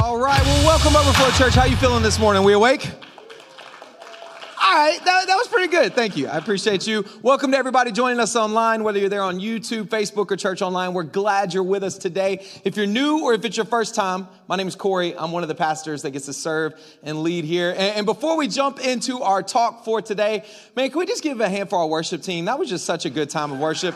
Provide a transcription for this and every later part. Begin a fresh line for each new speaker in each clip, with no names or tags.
All right, well, welcome Overflow Church. How you feeling this morning? We awake? All right, that, that was pretty good. Thank you. I appreciate you. Welcome to everybody joining us online, whether you're there on YouTube, Facebook, or Church Online. We're glad you're with us today. If you're new or if it's your first time, my name is Corey. I'm one of the pastors that gets to serve and lead here. And, and before we jump into our talk for today, man, can we just give a hand for our worship team? That was just such a good time of worship.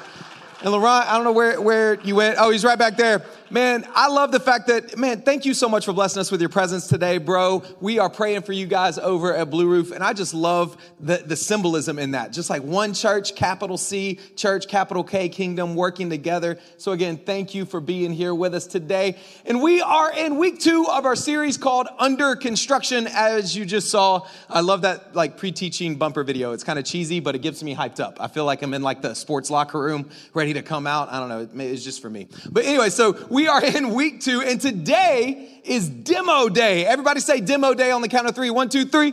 And Laurent, I don't know where, where you went. Oh, he's right back there. Man, I love the fact that, man, thank you so much for blessing us with your presence today, bro. We are praying for you guys over at Blue Roof. And I just love the, the symbolism in that. Just like one church, capital C, church, capital K, kingdom working together. So again, thank you for being here with us today. And we are in week two of our series called Under Construction, as you just saw. I love that like pre-teaching bumper video. It's kind of cheesy, but it gets me hyped up. I feel like I'm in like the sports locker room, ready to come out. I don't know. It's just for me. But anyway, so we are in week two, and today is demo day. Everybody say demo day on the count of three. One, two, three.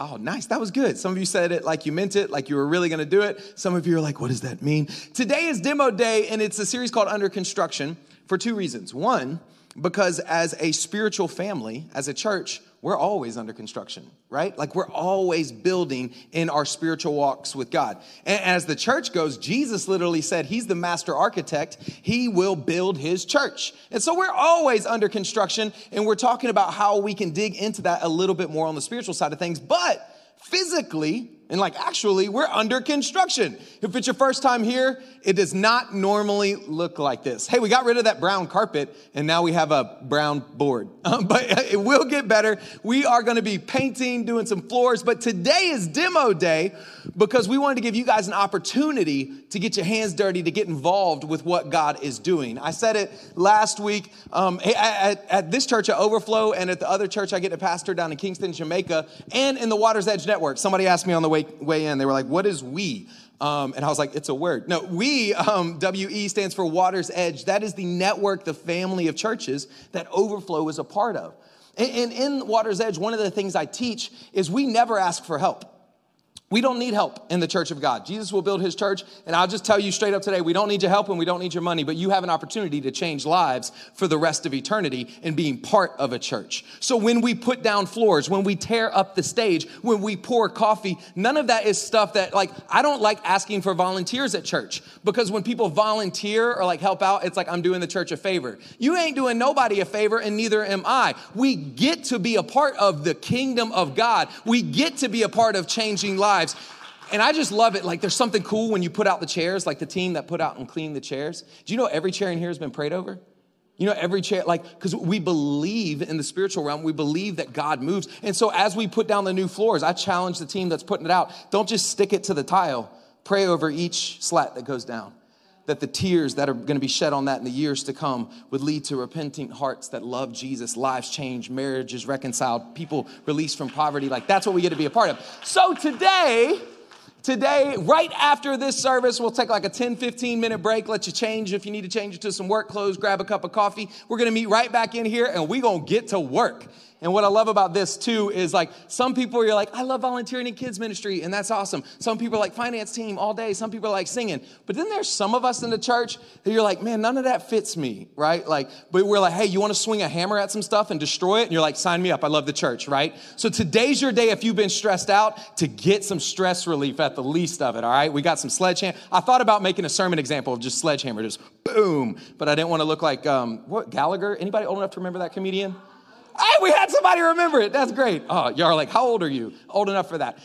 Oh, nice. That was good. Some of you said it like you meant it, like you were really going to do it. Some of you are like, what does that mean? Today is demo day, and it's a series called Under Construction for two reasons. One, because as a spiritual family, as a church, we're always under construction, right? Like we're always building in our spiritual walks with God. And as the church goes, Jesus literally said he's the master architect. He will build his church. And so we're always under construction and we're talking about how we can dig into that a little bit more on the spiritual side of things. But physically, and like, actually, we're under construction. If it's your first time here, it does not normally look like this. Hey, we got rid of that brown carpet and now we have a brown board. Um, but it will get better. We are going to be painting, doing some floors. But today is demo day because we wanted to give you guys an opportunity to get your hands dirty, to get involved with what God is doing. I said it last week um, at, at this church at Overflow and at the other church I get to pastor down in Kingston, Jamaica, and in the Water's Edge Network. Somebody asked me on the way, way in, they were like, What is we? Um, and I was like, it's a word. No, we, um, WE stands for Water's Edge. That is the network, the family of churches that Overflow is a part of. And, and in Water's Edge, one of the things I teach is we never ask for help. We don't need help in the church of God. Jesus will build his church, and I'll just tell you straight up today we don't need your help and we don't need your money, but you have an opportunity to change lives for the rest of eternity in being part of a church. So when we put down floors, when we tear up the stage, when we pour coffee, none of that is stuff that, like, I don't like asking for volunteers at church because when people volunteer or like help out, it's like I'm doing the church a favor. You ain't doing nobody a favor, and neither am I. We get to be a part of the kingdom of God, we get to be a part of changing lives lives. And I just love it. Like, there's something cool when you put out the chairs, like the team that put out and cleaned the chairs. Do you know every chair in here has been prayed over? You know, every chair, like, because we believe in the spiritual realm, we believe that God moves. And so, as we put down the new floors, I challenge the team that's putting it out don't just stick it to the tile, pray over each slat that goes down. That the tears that are going to be shed on that in the years to come would lead to repenting hearts that love Jesus, lives change, marriages reconciled, people released from poverty. Like, that's what we get to be a part of. So, today, Today, right after this service, we'll take like a 10, 15 minute break, let you change if you need to change it to some work clothes, grab a cup of coffee. We're gonna meet right back in here and we're gonna get to work. And what I love about this too is like some people you're like, I love volunteering in kids ministry, and that's awesome. Some people like finance team all day. Some people like singing. But then there's some of us in the church that you're like, man, none of that fits me, right? Like, but we're like, hey, you want to swing a hammer at some stuff and destroy it? And you're like, sign me up. I love the church, right? So today's your day if you've been stressed out to get some stress relief at the least of it, all right? We got some sledgehammer. I thought about making a sermon example of just sledgehammer, just boom, but I didn't want to look like um, what Gallagher. Anybody old enough to remember that comedian? Hey, we had somebody remember it. That's great. Oh, y'all are like, how old are you? Old enough for that.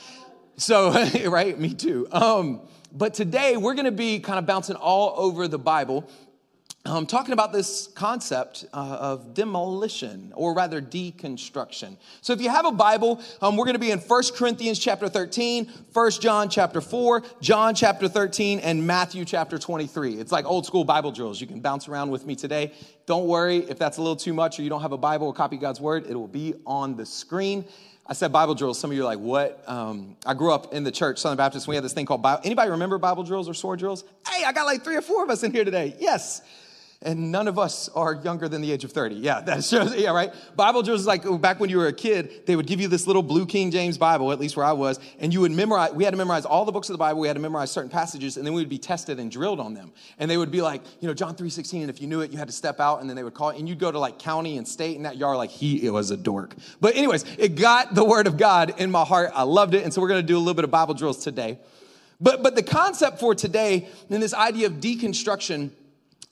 So, right, me too. Um, but today we're going to be kind of bouncing all over the Bible. Um, talking about this concept uh, of demolition or rather deconstruction so if you have a bible um, we're going to be in 1 corinthians chapter 13 1 john chapter 4 john chapter 13 and matthew chapter 23 it's like old school bible drills you can bounce around with me today don't worry if that's a little too much or you don't have a bible or copy god's word it will be on the screen I said Bible drills. Some of you are like, what? Um, I grew up in the church, Southern Baptist. We had this thing called Bible. Anybody remember Bible drills or sword drills? Hey, I got like three or four of us in here today. Yes. And none of us are younger than the age of 30. Yeah, that shows, yeah, right? Bible drills is like back when you were a kid, they would give you this little blue King James Bible, at least where I was, and you would memorize, we had to memorize all the books of the Bible, we had to memorize certain passages, and then we would be tested and drilled on them. And they would be like, you know, John 3.16, and if you knew it, you had to step out, and then they would call it, and you'd go to like county and state, and that y'all like, he was a dork. But anyways, it got the word of God in my heart. I loved it, and so we're gonna do a little bit of Bible drills today. But, but the concept for today, and this idea of deconstruction,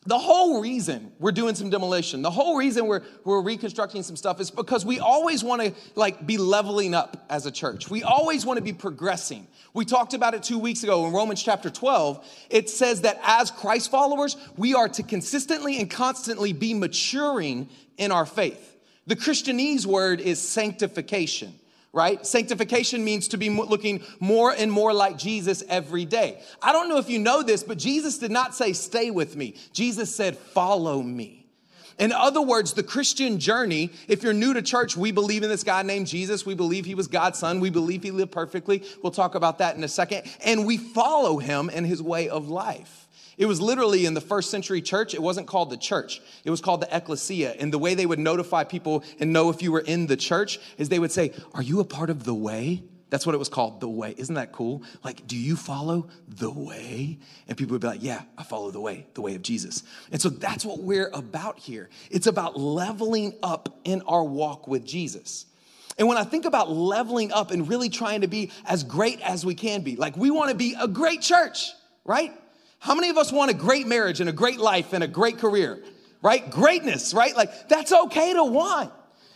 the whole reason we're doing some demolition, the whole reason we're, we're reconstructing some stuff is because we always want to like be leveling up as a church. We always want to be progressing. We talked about it two weeks ago in Romans chapter 12. It says that as Christ followers, we are to consistently and constantly be maturing in our faith. The Christianese word is sanctification right? Sanctification means to be looking more and more like Jesus every day. I don't know if you know this, but Jesus did not say, stay with me. Jesus said, follow me. In other words, the Christian journey, if you're new to church, we believe in this guy named Jesus. We believe he was God's son. We believe he lived perfectly. We'll talk about that in a second. And we follow him in his way of life. It was literally in the first century church, it wasn't called the church, it was called the ecclesia. And the way they would notify people and know if you were in the church is they would say, Are you a part of the way? That's what it was called, the way. Isn't that cool? Like, do you follow the way? And people would be like, yeah, I follow the way, the way of Jesus. And so that's what we're about here. It's about leveling up in our walk with Jesus. And when I think about leveling up and really trying to be as great as we can be, like we want to be a great church, right? How many of us want a great marriage and a great life and a great career? Right? Greatness, right? Like that's okay to want.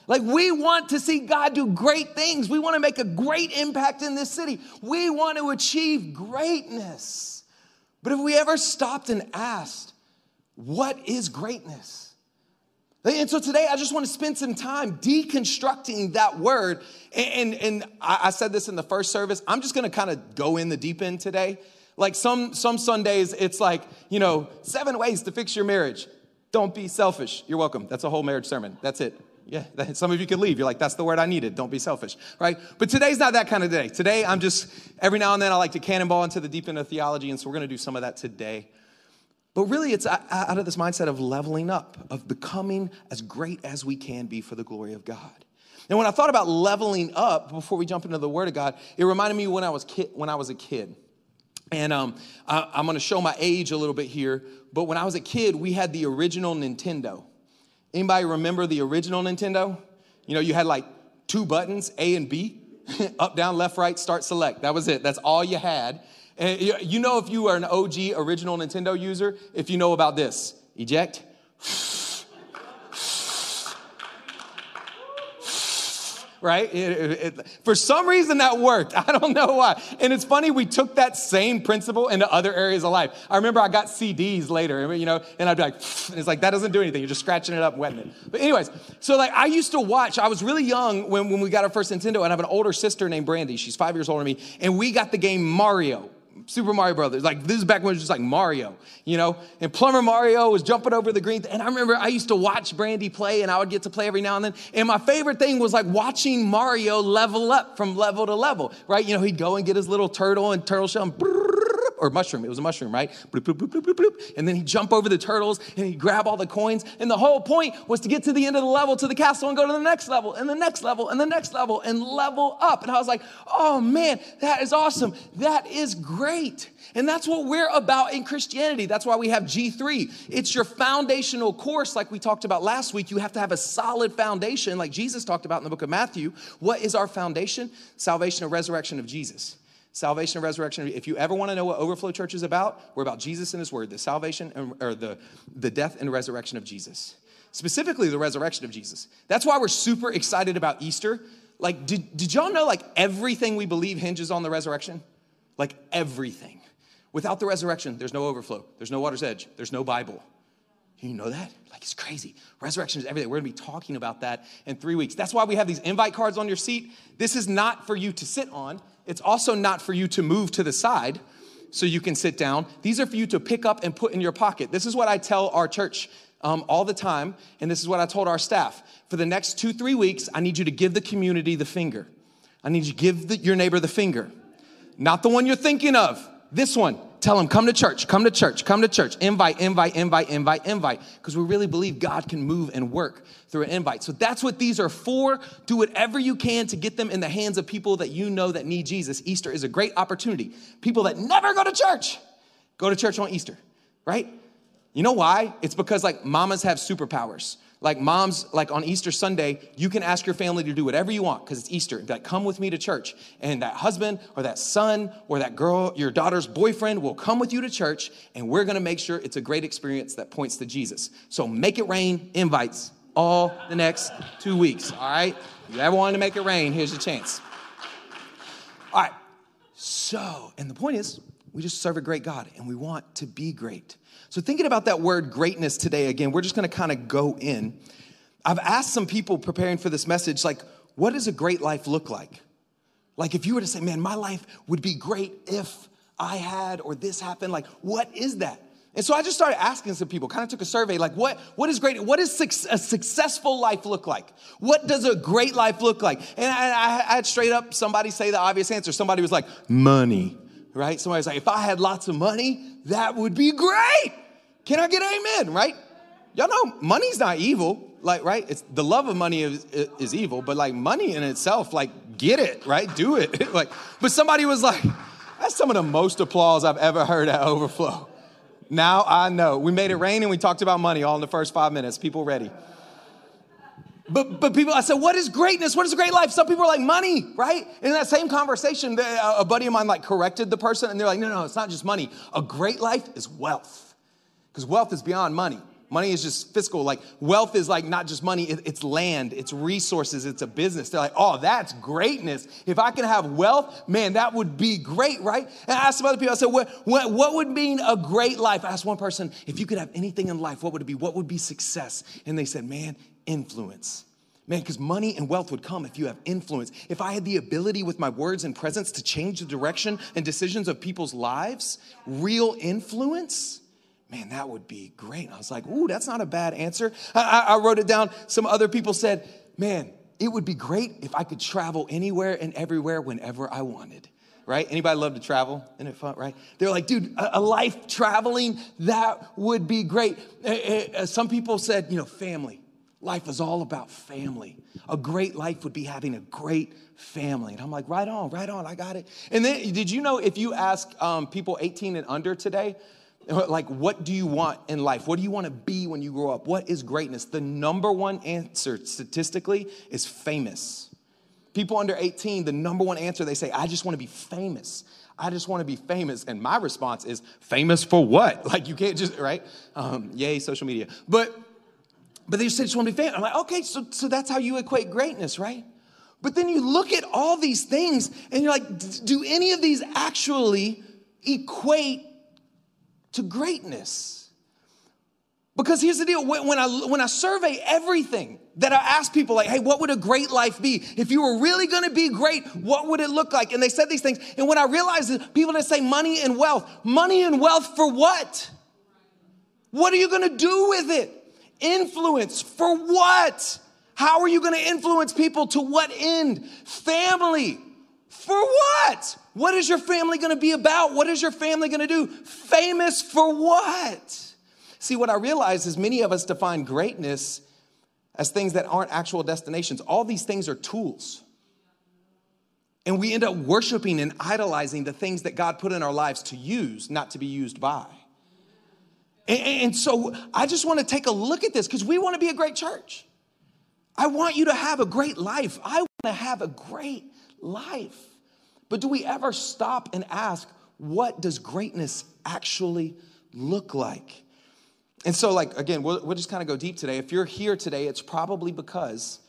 Like we want to see God do great things. We want to make a great impact in this city. We want to achieve greatness. But if we ever stopped and asked, what is greatness? And so today I just want to spend some time deconstructing that word. And, and, and I said this in the first service. I'm just going to kind of go in the deep end today like some, some Sundays, it's like, you know, seven ways to fix your marriage. Don't be selfish. You're welcome. That's a whole marriage sermon. That's it. Yeah, some of you can leave. You're like, that's the word I needed. Don't be selfish, right? But today's not that kind of day. Today, I'm just, every now and then, I like to cannonball into the deep end of theology, and so we're going to do some of that today. But really, it's out of this mindset of leveling up, of becoming as great as we can be for the glory of God. And when I thought about leveling up before we jump into the Word of God, it reminded me when I was, kid, when I was a kid. And um, I, I'm going to show my age a little bit here. But when I was a kid, we had the original Nintendo. Anybody remember the original Nintendo? You know, you had like two buttons, A and B, up, down, left, right, start, select. That was it. That's all you had. And you know, if you are an OG original Nintendo user, if you know about this, eject right? It, it, it, for some reason that worked. I don't know why. And it's funny, we took that same principle into other areas of life. I remember I got CDs later, you know, and I'd be like, and it's like, that doesn't do anything. You're just scratching it up, wetting it. But anyways, so like I used to watch, I was really young when, when we got our first Nintendo, and I have an older sister named Brandy. She's five years older than me, and we got the game Mario. Super Mario Brothers. Like this is back when it was just like Mario, you know? And Plumber Mario was jumping over the green. Th- and I remember I used to watch Brandy play and I would get to play every now and then. And my favorite thing was like watching Mario level up from level to level, right? You know, he'd go and get his little turtle and turtle shell and or mushroom. It was a mushroom, right? Bloop, bloop, bloop, and then he'd jump over the turtles and he'd grab all the coins. And the whole point was to get to the end of the level, to the castle, and go to the next level, and the next level, and the next level, and level up. And I was like, oh man, that is awesome. That is great. And that's what we're about in Christianity. That's why we have G3. It's your foundational course, like we talked about last week. You have to have a solid foundation, like Jesus talked about in the book of Matthew. What is our foundation? Salvation and resurrection of Jesus salvation and resurrection. If you ever want to know what Overflow Church is about, we're about Jesus and His Word, the salvation and, or the, the death and resurrection of Jesus. Specifically, the resurrection of Jesus. That's why we're super excited about Easter. Like, did, did y'all know like everything we believe hinges on the resurrection? Like everything. Without the resurrection, there's no overflow, there's no water's edge, there's no Bible. You know that? Like it's crazy. Resurrection is everything. We're gonna be talking about that in three weeks. That's why we have these invite cards on your seat. This is not for you to sit on. It's also not for you to move to the side so you can sit down. These are for you to pick up and put in your pocket. This is what I tell our church um, all the time, and this is what I told our staff. For the next two, three weeks, I need you to give the community the finger. I need you to give the, your neighbor the finger. Not the one you're thinking of, this one Tell them, come to church, come to church, come to church. Invite, invite, invite, invite, invite. Because we really believe God can move and work through an invite. So that's what these are for. Do whatever you can to get them in the hands of people that you know that need Jesus. Easter is a great opportunity. People that never go to church, go to church on Easter, right? You know why? It's because like mamas have superpowers like moms, like on Easter Sunday, you can ask your family to do whatever you want because it's Easter. Like, come with me to church. And that husband or that son or that girl, your daughter's boyfriend will come with you to church and we're gonna make sure it's a great experience that points to Jesus. So make it rain, invites all the next two weeks, all right? If you ever wanted to make it rain, here's your chance. All right, so, and the point is, we just serve a great God and we want to be great. So, thinking about that word greatness today again, we're just gonna kind of go in. I've asked some people preparing for this message, like, what does a great life look like? Like, if you were to say, man, my life would be great if I had or this happened, like, what is that? And so I just started asking some people, kind of took a survey, like, what, what is great? What does a successful life look like? What does a great life look like? And I, I had straight up somebody say the obvious answer. Somebody was like, money, right? Somebody was like, if I had lots of money, that would be great. Can I get amen, right? Y'all know money's not evil, like, right? It's the love of money is, is evil, but like money in itself, like, get it, right? Do it. like, but somebody was like, that's some of the most applause I've ever heard at Overflow. Now I know. We made it rain and we talked about money all in the first five minutes. People ready. But, but people, I said, what is greatness? What is a great life? Some people are like, money, right? In that same conversation, a buddy of mine like corrected the person and they're like, no, no, it's not just money. A great life is wealth. Because wealth is beyond money. Money is just fiscal. Like wealth is like not just money, it's land, it's resources, it's a business. They're like, oh, that's greatness. If I can have wealth, man, that would be great, right? And I asked some other people, I said, what, what, what would mean a great life? I asked one person, if you could have anything in life, what would it be? What would be success? And they said, man, influence. Man, because money and wealth would come if you have influence. If I had the ability with my words and presence to change the direction and decisions of people's lives, real influence man, that would be great. I was like, ooh, that's not a bad answer. I, I, wrote it down. Some other people said, man, it would be great if I could travel anywhere and everywhere whenever I wanted. Right? Anybody love to travel? Isn't it fun, right? They're like, dude, a, life traveling, that would be great. Uh, uh, some people said, you know, family. Life is all about family. A great life would be having a great family. And I'm like, right on, right on, I got it. And then, did you know if you ask um, people 18 and under today, like, what do you want in life? What do you want to be when you grow up? What is greatness? The number one answer statistically is famous. People under 18, the number one answer they say, I just want to be famous. I just want to be famous. And my response is, famous for what? Like, you can't just, right? Um, yay, social media. But, but they just just want to be famous. I'm like, okay, so, so that's how you equate greatness, right? But then you look at all these things and you're like, do any of these actually equate to greatness. Because here's the deal when I, when I survey everything that I ask people, like, hey, what would a great life be? If you were really gonna be great, what would it look like? And they said these things. And when I realized that people that say money and wealth, money and wealth for what? What are you gonna do with it? Influence for what? How are you gonna influence people to what end? Family. For what? What is your family gonna be about? What is your family gonna do? Famous for what? See, what I realize is many of us define greatness as things that aren't actual destinations. All these things are tools. And we end up worshiping and idolizing the things that God put in our lives to use, not to be used by. And, and so I just want to take a look at this because we want to be a great church. I want you to have a great life. I want to have a great life. But do we ever stop and ask, what does greatness actually look like? And so, like, again, we'll, we'll just kind of go deep today. If you're here today, it's probably because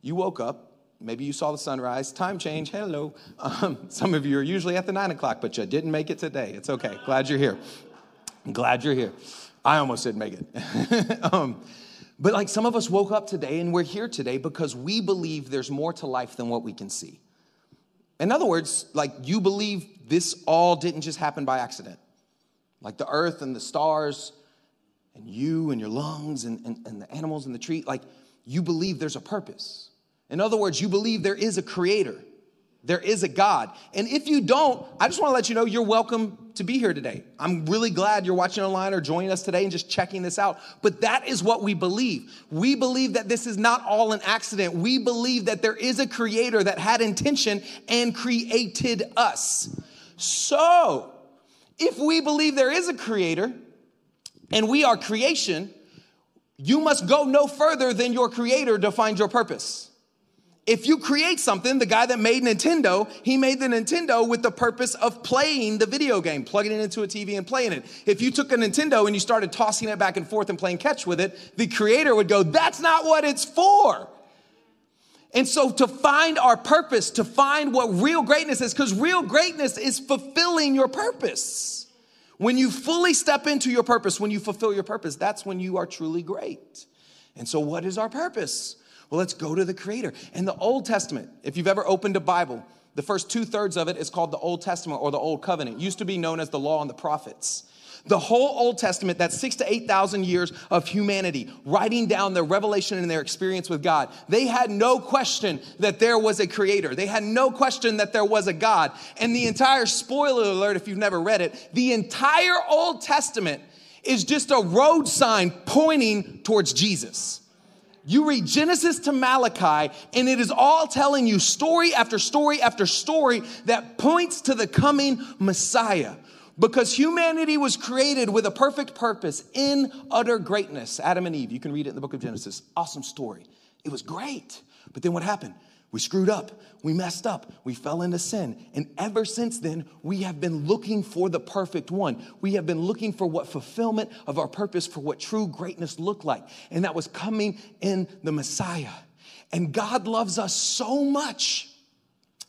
you woke up, maybe you saw the sunrise, time change, hello. Um, some of you are usually at the nine o'clock, but you didn't make it today. It's okay. Glad you're here. I'm glad you're here. I almost didn't make it. um, but like some of us woke up today and we're here today because we believe there's more to life than what we can see. In other words, like you believe this all didn't just happen by accident. Like the earth and the stars and you and your lungs and, and, and the animals in the tree, like you believe there's a purpose. In other words, you believe there is a creator. There is a God. And if you don't, I just want to let you know you're welcome to be here today. I'm really glad you're watching online or joining us today and just checking this out. But that is what we believe. We believe that this is not all an accident. We believe that there is a creator that had intention and created us. So, if we believe there is a creator and we are creation, you must go no further than your creator to find your purpose if you create something, the guy that made Nintendo, he made the Nintendo with the purpose of playing the video game, plugging it into a TV and playing it. If you took a Nintendo and you started tossing it back and forth and playing catch with it, the creator would go, That's not what it's for. And so, to find our purpose, to find what real greatness is, because real greatness is fulfilling your purpose. When you fully step into your purpose, when you fulfill your purpose, that's when you are truly great. And so, what is our purpose? Well, let's go to the Creator. And the Old Testament, if you've ever opened a Bible, the first two thirds of it is called the Old Testament or the Old Covenant. It used to be known as the Law and the Prophets. The whole Old Testament, that's six to 8,000 years of humanity, writing down their revelation and their experience with God. They had no question that there was a creator. They had no question that there was a God. And the entire, spoiler alert if you've never read it, the entire Old Testament is just a road sign pointing towards Jesus. You read Genesis to Malachi, and it is all telling you story after story after story that points to the coming Messiah. Because humanity was created with a perfect purpose in utter greatness. Adam and Eve, you can read it in the book of Genesis. Awesome story. It was great. But then what happened? We screwed up. We messed up. We fell into sin. And ever since then, we have been looking for the perfect one. We have been looking for what fulfillment of our purpose, for what true greatness looked like. And that was coming in the Messiah. And God loves us so much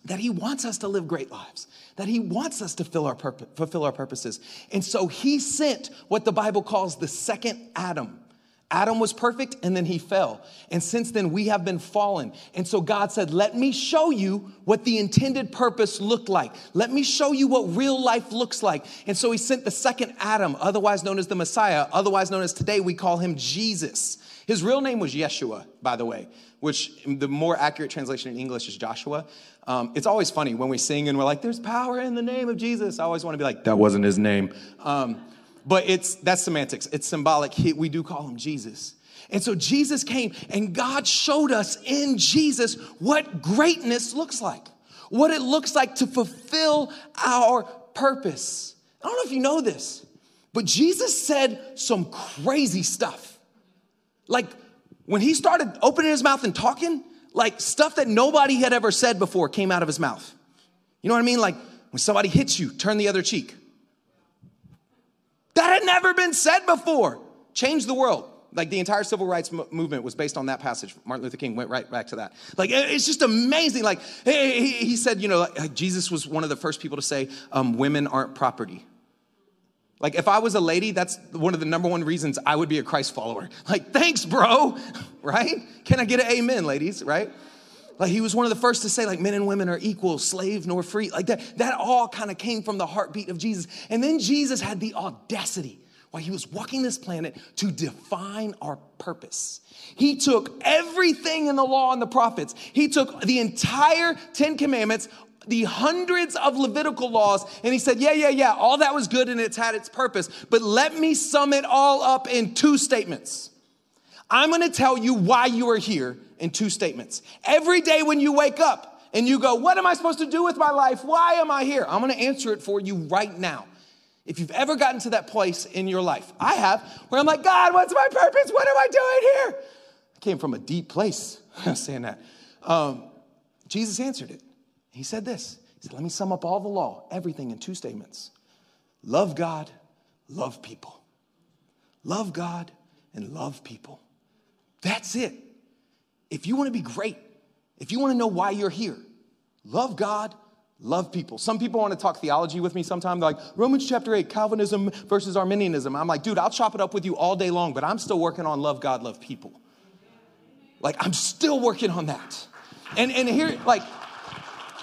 that He wants us to live great lives, that He wants us to our purpose, fulfill our purposes. And so He sent what the Bible calls the second Adam Adam was perfect and then he fell. And since then, we have been fallen. And so God said, Let me show you what the intended purpose looked like. Let me show you what real life looks like. And so he sent the second Adam, otherwise known as the Messiah, otherwise known as today, we call him Jesus. His real name was Yeshua, by the way, which the more accurate translation in English is Joshua. Um, it's always funny when we sing and we're like, There's power in the name of Jesus. I always want to be like, That wasn't his name. Um, but it's that's semantics. It's symbolic. He, we do call him Jesus. And so Jesus came and God showed us in Jesus what greatness looks like, what it looks like to fulfill our purpose. I don't know if you know this, but Jesus said some crazy stuff. Like when he started opening his mouth and talking, like stuff that nobody had ever said before came out of his mouth. You know what I mean? Like when somebody hits you, turn the other cheek. That had never been said before. Changed the world. Like the entire civil rights movement was based on that passage. Martin Luther King went right back to that. Like it's just amazing. Like he said, you know, Jesus was one of the first people to say, um, "Women aren't property." Like if I was a lady, that's one of the number one reasons I would be a Christ follower. Like thanks, bro. Right? Can I get an amen, ladies? Right? Like he was one of the first to say, like, men and women are equal, slave nor free. Like that, that all kind of came from the heartbeat of Jesus. And then Jesus had the audacity while he was walking this planet to define our purpose. He took everything in the law and the prophets, he took the entire Ten Commandments, the hundreds of Levitical laws, and he said, Yeah, yeah, yeah, all that was good and it's had its purpose, but let me sum it all up in two statements. I'm gonna tell you why you are here in two statements. Every day when you wake up and you go, What am I supposed to do with my life? Why am I here? I'm gonna answer it for you right now. If you've ever gotten to that place in your life, I have, where I'm like, God, what's my purpose? What am I doing here? I came from a deep place saying that. Um, Jesus answered it. He said this He said, Let me sum up all the law, everything in two statements love God, love people. Love God and love people. That's it. If you want to be great, if you want to know why you're here, love God, love people. Some people want to talk theology with me sometimes. They're like, Romans chapter 8, Calvinism versus Arminianism. I'm like, dude, I'll chop it up with you all day long, but I'm still working on love God, love people. Like, I'm still working on that. And, and here, like,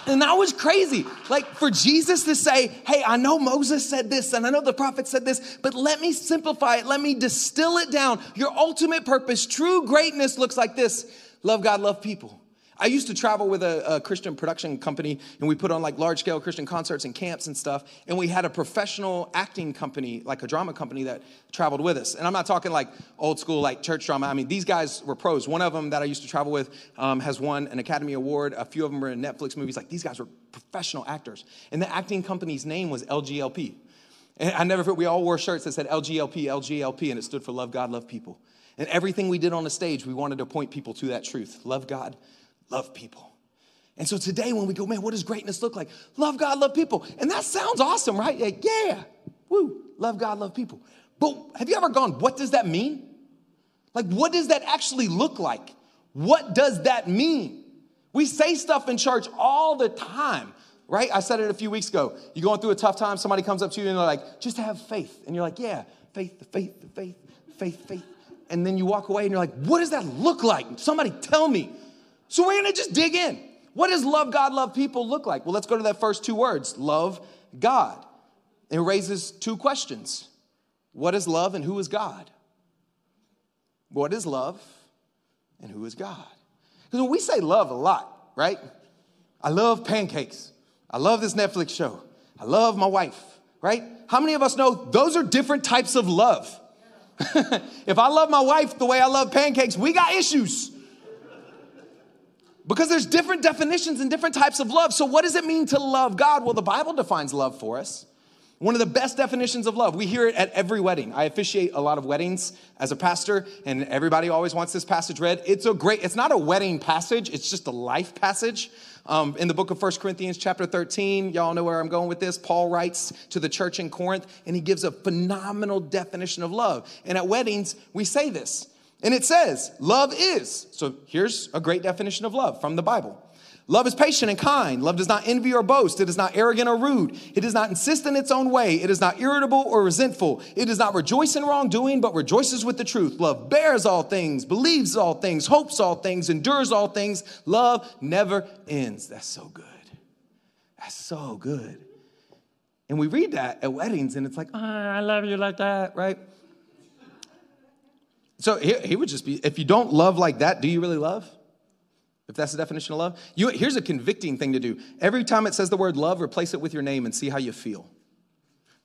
and that was crazy. Like for Jesus to say, hey, I know Moses said this and I know the prophet said this, but let me simplify it. Let me distill it down. Your ultimate purpose, true greatness looks like this love God, love people. I used to travel with a, a, Christian production company, and we put on like large scale Christian concerts and camps and stuff. And we had a professional acting company, like a drama company, that traveled with us. And I'm not talking like old school, like church drama. I mean, these guys were pros. One of them that I used to travel with um, has won an Academy Award. A few of them were in Netflix movies. Like these guys were professional actors. And the acting company's name was LGLP. And I never forget, we all wore shirts that said LGLP, LGLP, and it stood for Love God, Love People. And everything we did on the stage, we wanted to point people to that truth love God, love people. And so today, when we go, man, what does greatness look like? Love God, love people. And that sounds awesome, right? Like, yeah, woo, love God, love people. But have you ever gone, what does that mean? Like, what does that actually look like? What does that mean? We say stuff in church all the time, right? I said it a few weeks ago. You're going through a tough time, somebody comes up to you and they're like, just have faith. And you're like, yeah, faith, faith, faith, faith, faith. And then you walk away and you're like, what does that look like? Somebody tell me. So we're gonna just dig in. What does love God, love people look like? Well, let's go to that first two words love God. It raises two questions What is love and who is God? What is love and who is God? Because when we say love a lot, right? I love pancakes. I love this Netflix show. I love my wife, right? How many of us know those are different types of love? if I love my wife the way I love pancakes, we got issues. Because there's different definitions and different types of love. So, what does it mean to love God? Well, the Bible defines love for us. One of the best definitions of love. We hear it at every wedding. I officiate a lot of weddings as a pastor, and everybody always wants this passage read. It's a great, it's not a wedding passage, it's just a life passage. Um, in the book of First Corinthians, chapter 13, y'all know where I'm going with this. Paul writes to the church in Corinth, and he gives a phenomenal definition of love. And at weddings, we say this and it says, love is. So here's a great definition of love from the Bible. Love is patient and kind. Love does not envy or boast. It is not arrogant or rude. It does not insist in its own way. It is not irritable or resentful. It does not rejoice in wrongdoing, but rejoices with the truth. Love bears all things, believes all things, hopes all things, endures all things. Love never ends. That's so good. That's so good. And we read that at weddings, and it's like, oh, I love you like that, right? So he, he would just be, if you don't love like that, do you really love? If that's the definition of love? You, here's a convicting thing to do. Every time it says the word love, replace it with your name and see how you feel.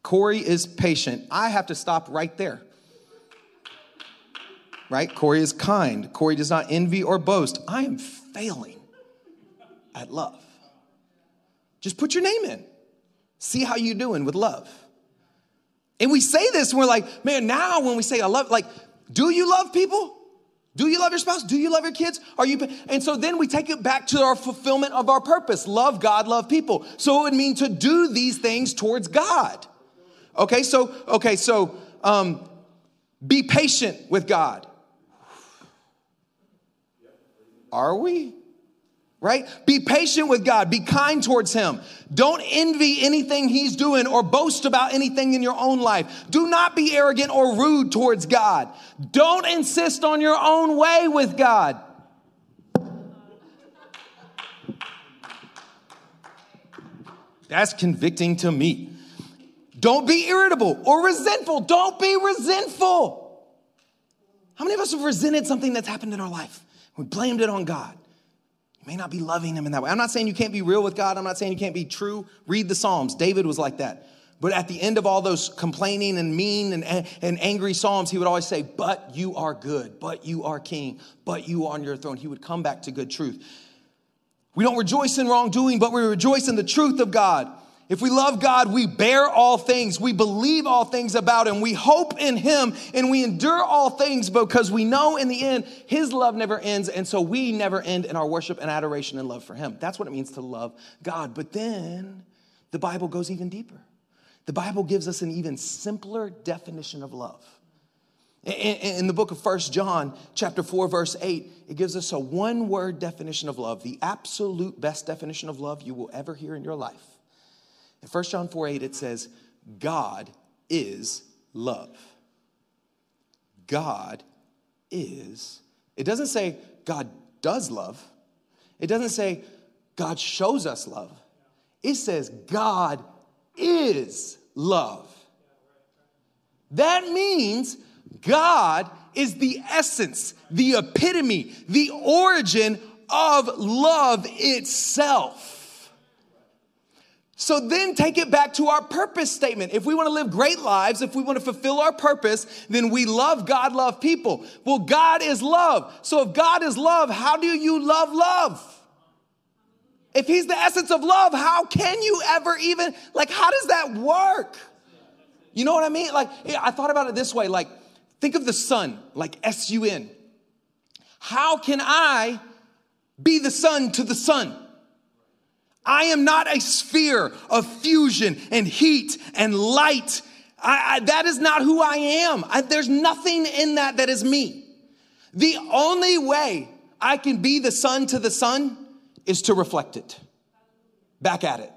Corey is patient. I have to stop right there. Right? Corey is kind. Corey does not envy or boast. I am failing at love. Just put your name in. See how you're doing with love. And we say this, and we're like, man, now when we say I love, like, do you love people? Do you love your spouse? Do you love your kids? Are you and so then we take it back to our fulfillment of our purpose. Love God, love people. So it would mean to do these things towards God. Okay, so okay, so um, be patient with God. Are we? Right? Be patient with God. Be kind towards Him. Don't envy anything He's doing or boast about anything in your own life. Do not be arrogant or rude towards God. Don't insist on your own way with God. That's convicting to me. Don't be irritable or resentful. Don't be resentful. How many of us have resented something that's happened in our life? We blamed it on God may not be loving him in that way. I'm not saying you can't be real with God. I'm not saying you can't be true. Read the Psalms. David was like that. But at the end of all those complaining and mean and, and angry Psalms, he would always say, But you are good, but you are king, but you are on your throne. He would come back to good truth. We don't rejoice in wrongdoing, but we rejoice in the truth of God. If we love God, we bear all things. We believe all things about Him. We hope in Him and we endure all things because we know in the end His love never ends. And so we never end in our worship and adoration and love for Him. That's what it means to love God. But then the Bible goes even deeper. The Bible gives us an even simpler definition of love. In, the book of First John, chapter 4, verse 8, it gives us a one word definition of love, the absolute best definition of love you will ever hear in your life. In 1 John 4 8, it says, God is love. God is. It doesn't say God does love. It doesn't say God shows us love. It says God is love. That means God is the essence, the epitome, the origin of love itself. So then take it back to our purpose statement. If we want to live great lives, if we want to fulfill our purpose, then we love God, love people. Well, God is love. So if God is love, how do you love love? If He's the essence of love, how can you ever even, like, how does that work? You know what I mean? Like, I thought about it this way like, think of the sun, like S U N. How can I be the sun to the sun? I am not a sphere of fusion and heat and light. I, I, that is not who I am. I, there's nothing in that that is me. The only way I can be the sun to the sun is to reflect it back at it.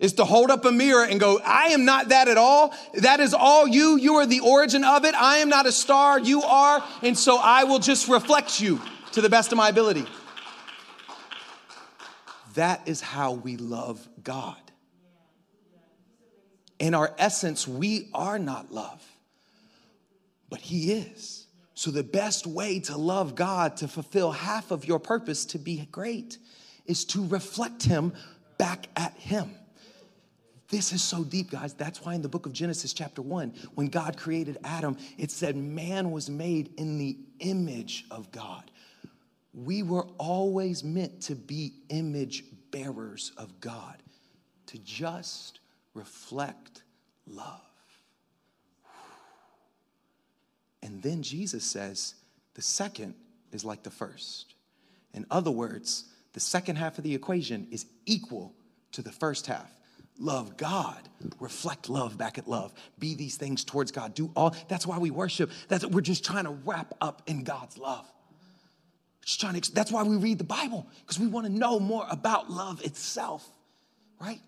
Is to hold up a mirror and go, I am not that at all. That is all you. You are the origin of it. I am not a star. You are. And so I will just reflect you to the best of my ability. That is how we love God. In our essence, we are not love, but He is. So, the best way to love God, to fulfill half of your purpose, to be great, is to reflect Him back at Him. This is so deep, guys. That's why in the book of Genesis, chapter 1, when God created Adam, it said man was made in the image of God. We were always meant to be image bearers of God, to just reflect love. And then Jesus says, the second is like the first. In other words, the second half of the equation is equal to the first half. Love God, reflect love back at love, be these things towards God, do all. That's why we worship. That's we're just trying to wrap up in God's love. Just trying to, that's why we read the Bible, because we want to know more about love itself, right?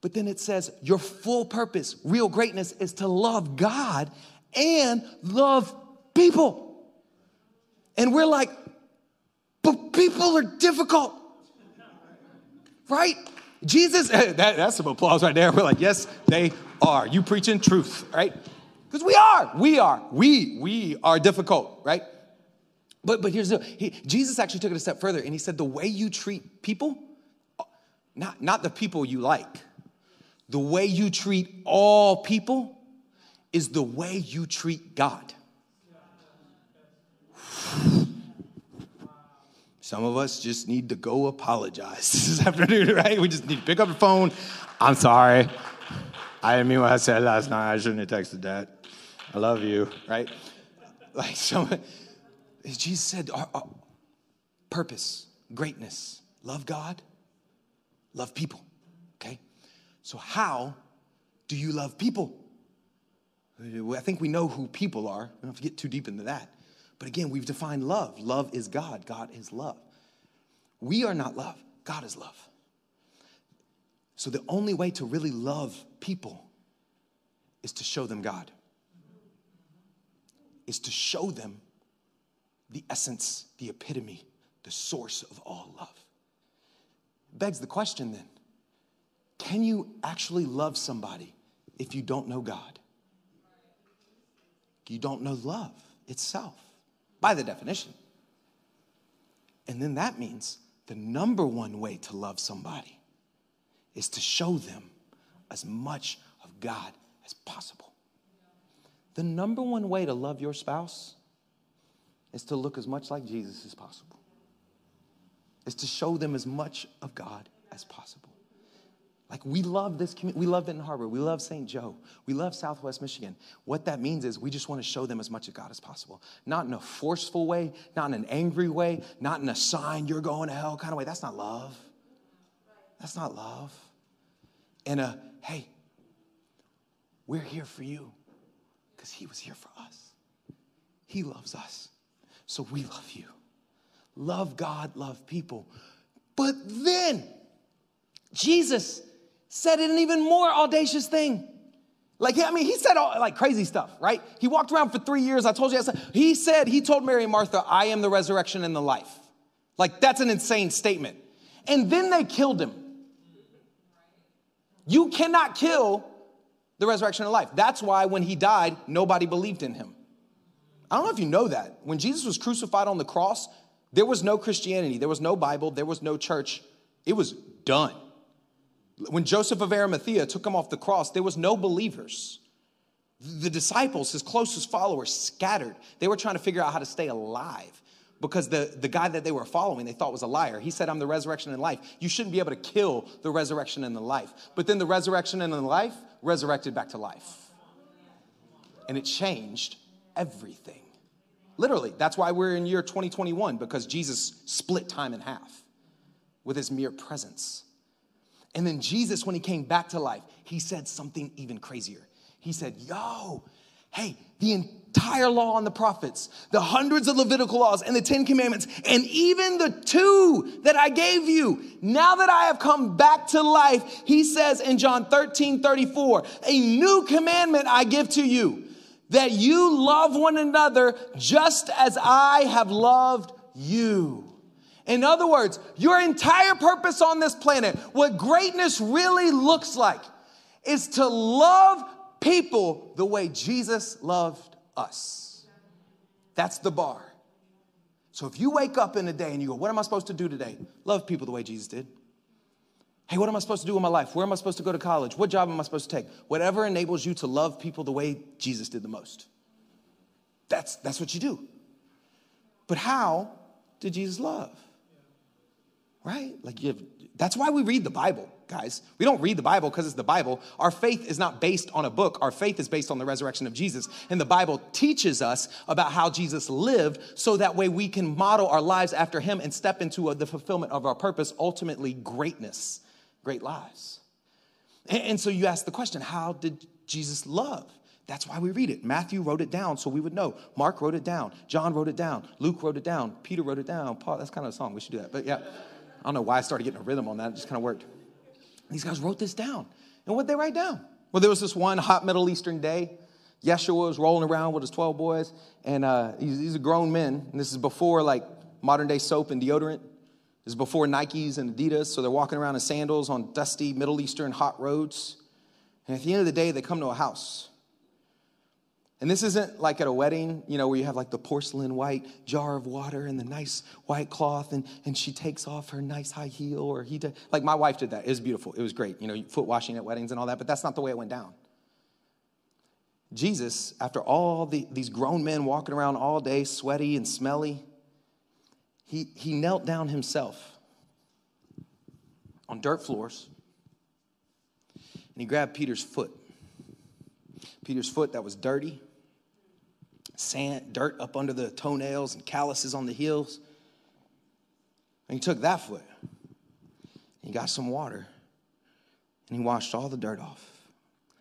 But then it says, your full purpose, real greatness, is to love God and love people. And we're like, but people are difficult, right? Jesus, that, that's some applause right there. We're like, yes, they are. You preaching truth, right? Because we are, we are, we, we are difficult, right? But, but here's the he, Jesus actually took it a step further and he said, the way you treat people, not, not the people you like, the way you treat all people is the way you treat God. Some of us just need to go apologize this afternoon, right? We just need to pick up the phone. I'm sorry. I didn't mean what I said last night. I shouldn't have texted that. I love you, right? Like some Jesus said, our, our purpose, greatness, love God, love people. Okay? So, how do you love people? I think we know who people are. We don't have to get too deep into that. But again, we've defined love. Love is God, God is love. We are not love, God is love. So, the only way to really love people is to show them God, is to show them the essence, the epitome, the source of all love. Begs the question then can you actually love somebody if you don't know God? You don't know love itself by the definition. And then that means the number one way to love somebody is to show them as much of God as possible. The number one way to love your spouse is to look as much like Jesus as possible, is to show them as much of God as possible. Like we love this community, we love Benton Harbor, we love St. Joe, we love Southwest Michigan. What that means is we just want to show them as much of God as possible. Not in a forceful way, not in an angry way, not in a sign you're going to hell kind of way. That's not love. That's not love. In a, hey, we're here for you because he was here for us. He loves us. So we love you. Love God, love people. But then Jesus said an even more audacious thing. Like, I mean, he said all, like crazy stuff, right? He walked around for three years. I told you, he said, he told Mary and Martha, I am the resurrection and the life. Like, that's an insane statement. And then they killed him. You cannot kill the resurrection and life. That's why when he died, nobody believed in him. I don't know if you know that. When Jesus was crucified on the cross, There was no Christianity, there was no Bible, there was no church. It was done. When Joseph of Arimathea took him off the cross, there was no believers. The disciples, his closest followers, scattered. They were trying to figure out how to stay alive because the, the guy that they were following they thought was a liar. He said, I'm the resurrection and life. You shouldn't be able to kill the resurrection and the life. But then the resurrection and the life resurrected back to life. And it changed everything. Literally, that's why we're in year 2021 because Jesus split time in half with his mere presence. And then Jesus, when he came back to life, he said something even crazier. He said, Yo, hey, the entire law and the prophets, the hundreds of Levitical laws and the Ten Commandments, and even the two that I gave you, now that I have come back to life, he says in John 13 34, a new commandment I give to you, that you love one another just as I have loved you. In other words, your entire purpose on this planet, what greatness really looks like, is to love people the way Jesus loved us. That's the bar. So if you wake up in a day and you go, What am I supposed to do today? Love people the way Jesus did. Hey, what am I supposed to do in my life? Where am I supposed to go to college? What job am I supposed to take? Whatever enables you to love people the way Jesus did the most. That's, that's what you do. But how did Jesus love? Right? Like you have, that's why we read the Bible guys. We don't read the Bible because it's the Bible. Our faith is not based on a book, our faith is based on the resurrection of Jesus. And the Bible teaches us about how Jesus lived so that way we can model our lives after him and step into a, the fulfillment of our purpose, ultimately, greatness, great lives. And, so you ask the question how did Jesus love? That's why we read it. Matthew wrote it down so we would know. Mark wrote it down. John wrote it down. Luke wrote it down. Peter wrote it down. Paul, that's kind of a song. We should do that. But yeah, I don't know why I started getting a rhythm on that. It just kind of worked. These guys wrote this down. And what they write down? Well, there was this one hot Middle Eastern day. Yeshua was rolling around with his 12 boys, and uh, he's, he's a grown man. And this is before like modern day soap and deodorant. Is before Nikes and Adidas, so they're walking around in sandals on dusty Middle Eastern hot roads. And at the end of the day, they come to a house. And this isn't like at a wedding, you know, where you have like the porcelain white jar of water and the nice white cloth, and, and she takes off her nice high heel, or he did. Like my wife did that. It was beautiful. It was great, you know, foot washing at weddings and all that, but that's not the way it went down. Jesus, after all the, these grown men walking around all day, sweaty and smelly, he, he knelt down himself on dirt floors and he grabbed Peter's foot. Peter's foot that was dirty, sand, dirt up under the toenails and calluses on the heels. And he took that foot. He got some water and he washed all the dirt off.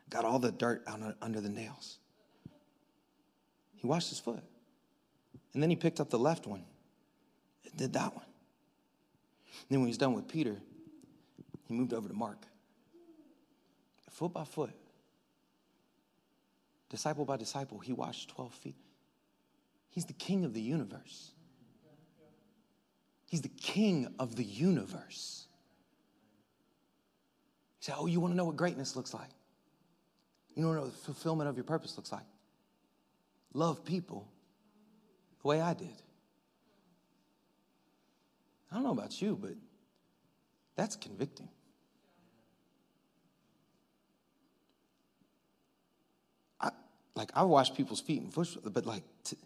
Got all the dirt out under the nails. He washed his foot. And then he picked up the left one did that one. And then when he's done with Peter, he moved over to Mark. Foot by foot disciple by disciple, he washed 12 feet. He's the king of the universe. He's the king of the universe. You say, Oh, you want to know what greatness looks like? You want to know what the fulfillment of your purpose looks like? Love people the way I did. I don't know about you, but that's convicting. like I've washed people's feet and foot, but like, t-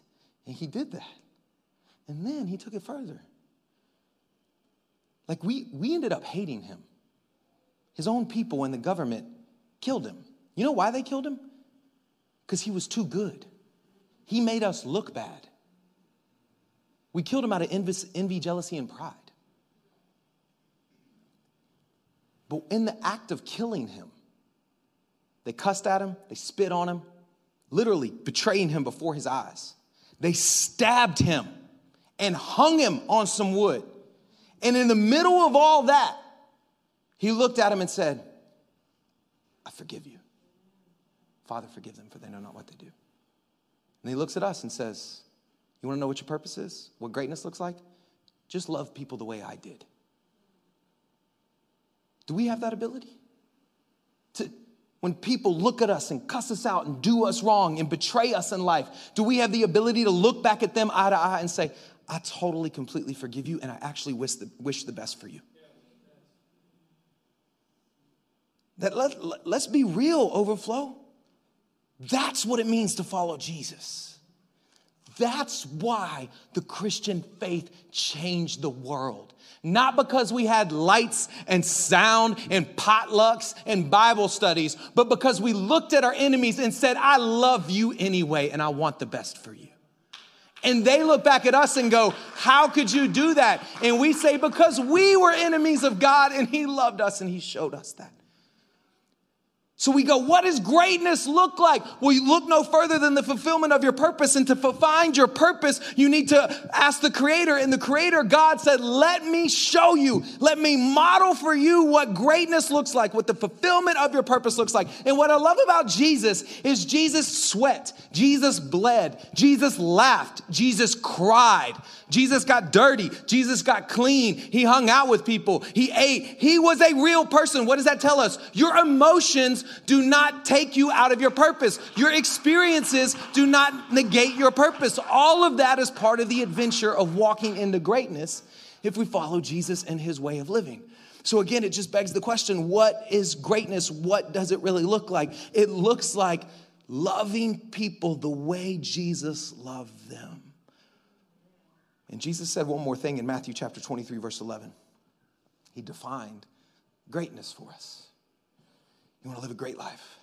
and he did that. And then he took it further. Like we, we ended up hating him. His own people and the government killed him. You know why they killed him? Because he was too good. He made us look bad. We killed him out of envy, jealousy, and pride. But in the act of killing him, they cussed at him, they spit on him, literally betraying him before his eyes. They stabbed him and hung him on some wood. And in the middle of all that, he looked at him and said, I forgive you. Father, forgive them, for they know not what they do. And he looks at us and says, You want to know what your purpose is? What greatness looks like? Just love people the way I did. Do we have that ability? To, when people look at us and cuss us out and do us wrong and betray us in life, do we have the ability to look back at them eye to eye and say, I totally, completely forgive you, and I actually wish the, wish the best for you. That let, let, let's be real, overflow. That's what it means to follow Jesus. That's why the Christian faith changed the world. Not because we had lights and sound and potlucks and Bible studies, but because we looked at our enemies and said, I love you anyway, and I want the best for you. And they look back at us and go, How could you do that? And we say, Because we were enemies of God and He loved us and He showed us that. So we go, what does greatness look like? Well, you look no further than the fulfillment of your purpose. And to find your purpose, you need to ask the Creator. And the Creator, God, said, Let me show you, let me model for you what greatness looks like, what the fulfillment of your purpose looks like. And what I love about Jesus is Jesus sweat, Jesus bled, Jesus laughed, Jesus cried, Jesus got dirty, Jesus got clean. He hung out with people, he ate. He was a real person. What does that tell us? Your emotions do not take you out of your purpose. Your experiences do not negate your purpose. All of that is part of the adventure of walking into greatness if we follow Jesus and his way of living. So again, it just begs the question what is greatness? What does it really look like? It looks like loving people the way Jesus loved them. And Jesus said one more thing in Matthew chapter 23, verse 11. He defined greatness for us. You want to live a great life?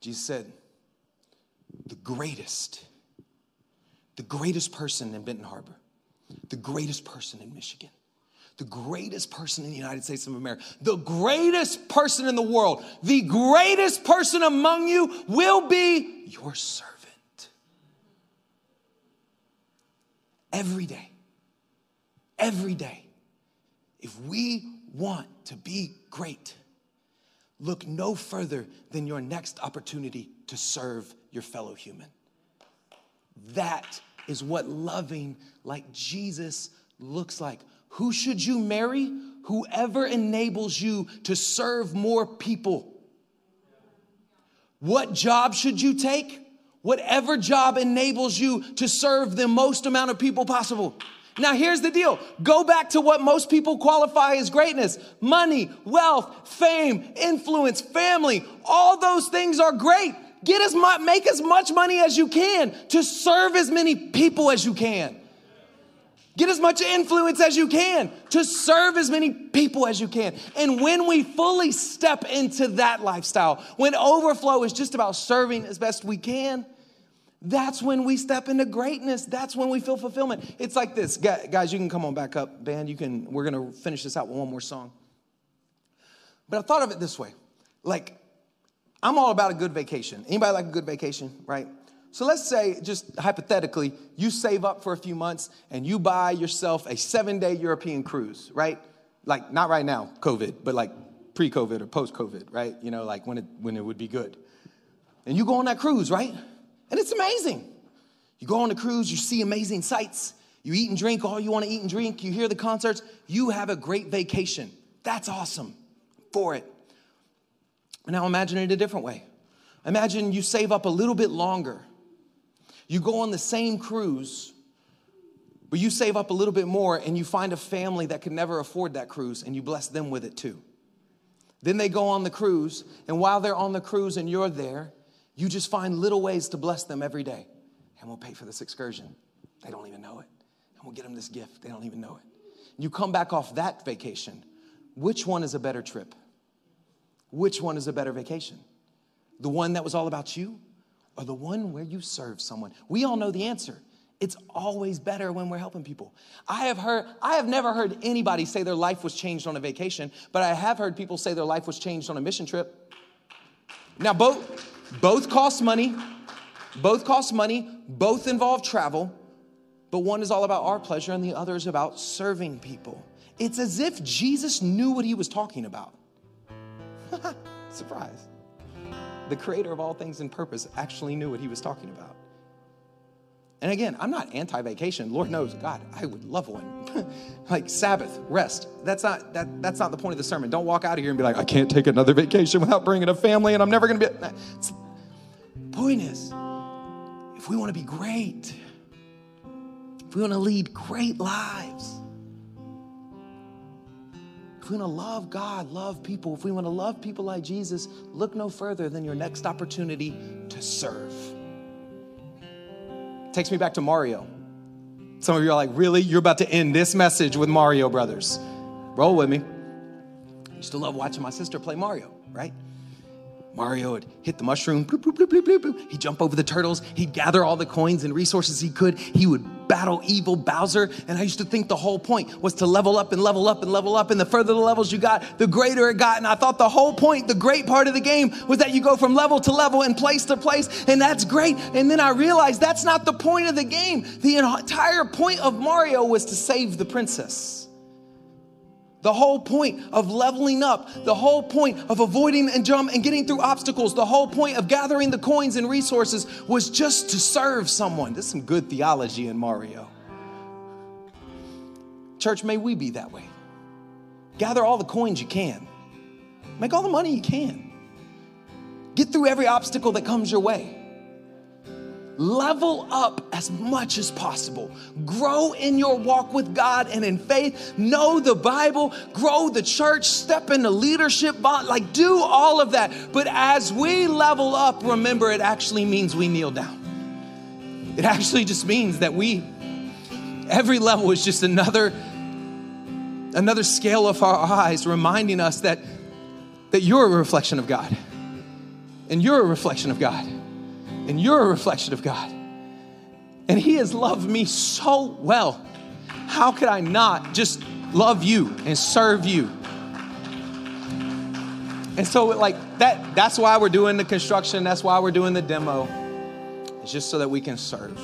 Jesus said, the greatest, the greatest person in Benton Harbor, the greatest person in Michigan, the greatest person in the United States of America, the greatest person in the world, the greatest person among you will be your servant. Every day, every day, if we want to be great, look no further than your next opportunity to serve your fellow human. That is what loving like Jesus looks like. Who should you marry? Whoever enables you to serve more people. What job should you take? Whatever job enables you to serve the most amount of people possible. Now, here's the deal go back to what most people qualify as greatness money, wealth, fame, influence, family. All those things are great. Get as much, make as much money as you can to serve as many people as you can. Get as much influence as you can to serve as many people as you can. And when we fully step into that lifestyle, when overflow is just about serving as best we can, that's when we step into greatness. That's when we feel fulfillment. It's like this. Guys, you can come on back up, band. You can we're going to finish this out with one more song. But I thought of it this way. Like I'm all about a good vacation. Anybody like a good vacation, right? So let's say, just hypothetically, you save up for a few months and you buy yourself a seven day European cruise, right? Like, not right now, COVID, but like pre COVID or post COVID, right? You know, like when it, when it would be good. And you go on that cruise, right? And it's amazing. You go on the cruise, you see amazing sights, you eat and drink all you want to eat and drink, you hear the concerts, you have a great vacation. That's awesome for it. Now imagine it a different way. Imagine you save up a little bit longer. You go on the same cruise, but you save up a little bit more and you find a family that could never afford that cruise and you bless them with it too. Then they go on the cruise, and while they're on the cruise and you're there, you just find little ways to bless them every day. And we'll pay for this excursion. They don't even know it. And we'll get them this gift. They don't even know it. You come back off that vacation. Which one is a better trip? Which one is a better vacation? The one that was all about you or the one where you serve someone? We all know the answer. It's always better when we're helping people. I have heard, I have never heard anybody say their life was changed on a vacation, but I have heard people say their life was changed on a mission trip. Now, both, both cost money, both cost money, both involve travel, but one is all about our pleasure and the other is about serving people. It's as if Jesus knew what he was talking about. Surprise. The creator of all things in purpose actually knew what he was talking about. And again, I'm not anti vacation. Lord knows, God, I would love one. like Sabbath, rest. That's not that, that's not the point of the sermon. Don't walk out of here and be like, I can't take another vacation without bringing a family and I'm never going to be. Point is, if we want to be great, if we want to lead great lives, if we want to love God, love people, if we want to love people like Jesus, look no further than your next opportunity to serve. Takes me back to Mario. Some of you are like, really? You're about to end this message with Mario Brothers. Roll with me. I used to love watching my sister play Mario, right? Mario would hit the mushroom, bloop, bloop, bloop. He'd jump over the turtles. He'd gather all the coins and resources he could. He would battle evil Bowser. And I used to think the whole point was to level up and level up and level up. And the further the levels you got, the greater it got. And I thought the whole point, the great part of the game, was that you go from level to level and place to place. And that's great. And then I realized that's not the point of the game. The entire point of Mario was to save the princess. The whole point of leveling up, the whole point of avoiding and jump and getting through obstacles, the whole point of gathering the coins and resources was just to serve someone. There's some good theology in Mario. Church, may we be that way. Gather all the coins you can, make all the money you can, get through every obstacle that comes your way level up as much as possible. Grow in your walk with God and in faith. Know the Bible, grow the church, step into leadership, like do all of that. But as we level up, remember it actually means we kneel down. It actually just means that we, every level is just another another scale of our eyes reminding us that that you're a reflection of God. And you're a reflection of God and you're a reflection of God. And He has loved me so well. How could I not just love you and serve you? And so, like that, that's why we're doing the construction, that's why we're doing the demo. It's just so that we can serve.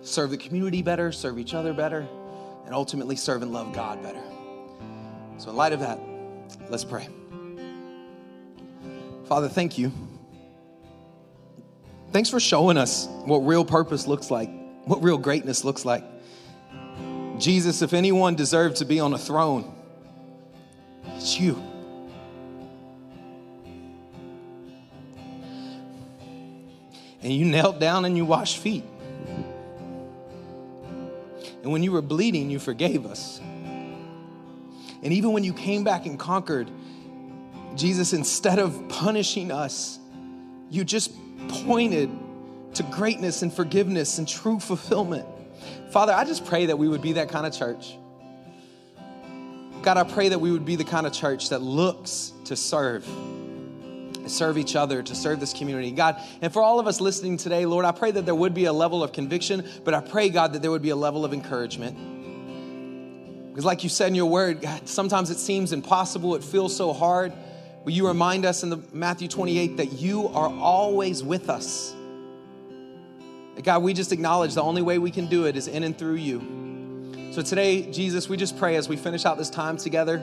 Serve the community better, serve each other better, and ultimately serve and love God better. So, in light of that, let's pray. Father, thank you. Thanks for showing us what real purpose looks like, what real greatness looks like. Jesus, if anyone deserved to be on a throne, it's you. And you knelt down and you washed feet. And when you were bleeding, you forgave us. And even when you came back and conquered, Jesus, instead of punishing us, you just pointed to greatness and forgiveness and true fulfillment. Father, I just pray that we would be that kind of church. God, I pray that we would be the kind of church that looks to serve, to serve each other, to serve this community. God, and for all of us listening today, Lord, I pray that there would be a level of conviction, but I pray, God, that there would be a level of encouragement. Because, like you said in your word, God, sometimes it seems impossible, it feels so hard. Will you remind us in the Matthew 28 that you are always with us? God, we just acknowledge the only way we can do it is in and through you. So today, Jesus, we just pray as we finish out this time together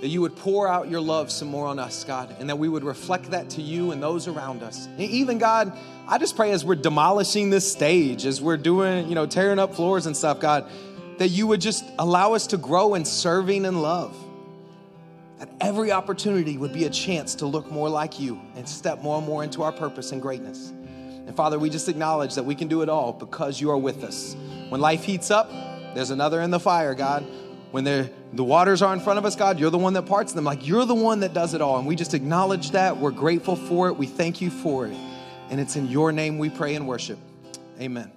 that you would pour out your love some more on us, God, and that we would reflect that to you and those around us. And even, God, I just pray as we're demolishing this stage, as we're doing, you know, tearing up floors and stuff, God, that you would just allow us to grow in serving and love that every opportunity would be a chance to look more like you and step more and more into our purpose and greatness. And Father, we just acknowledge that we can do it all because you are with us. When life heats up, there's another in the fire, God. When the waters are in front of us, God, you're the one that parts them. Like you're the one that does it all. And we just acknowledge that. We're grateful for it. We thank you for it. And it's in your name we pray and worship. Amen.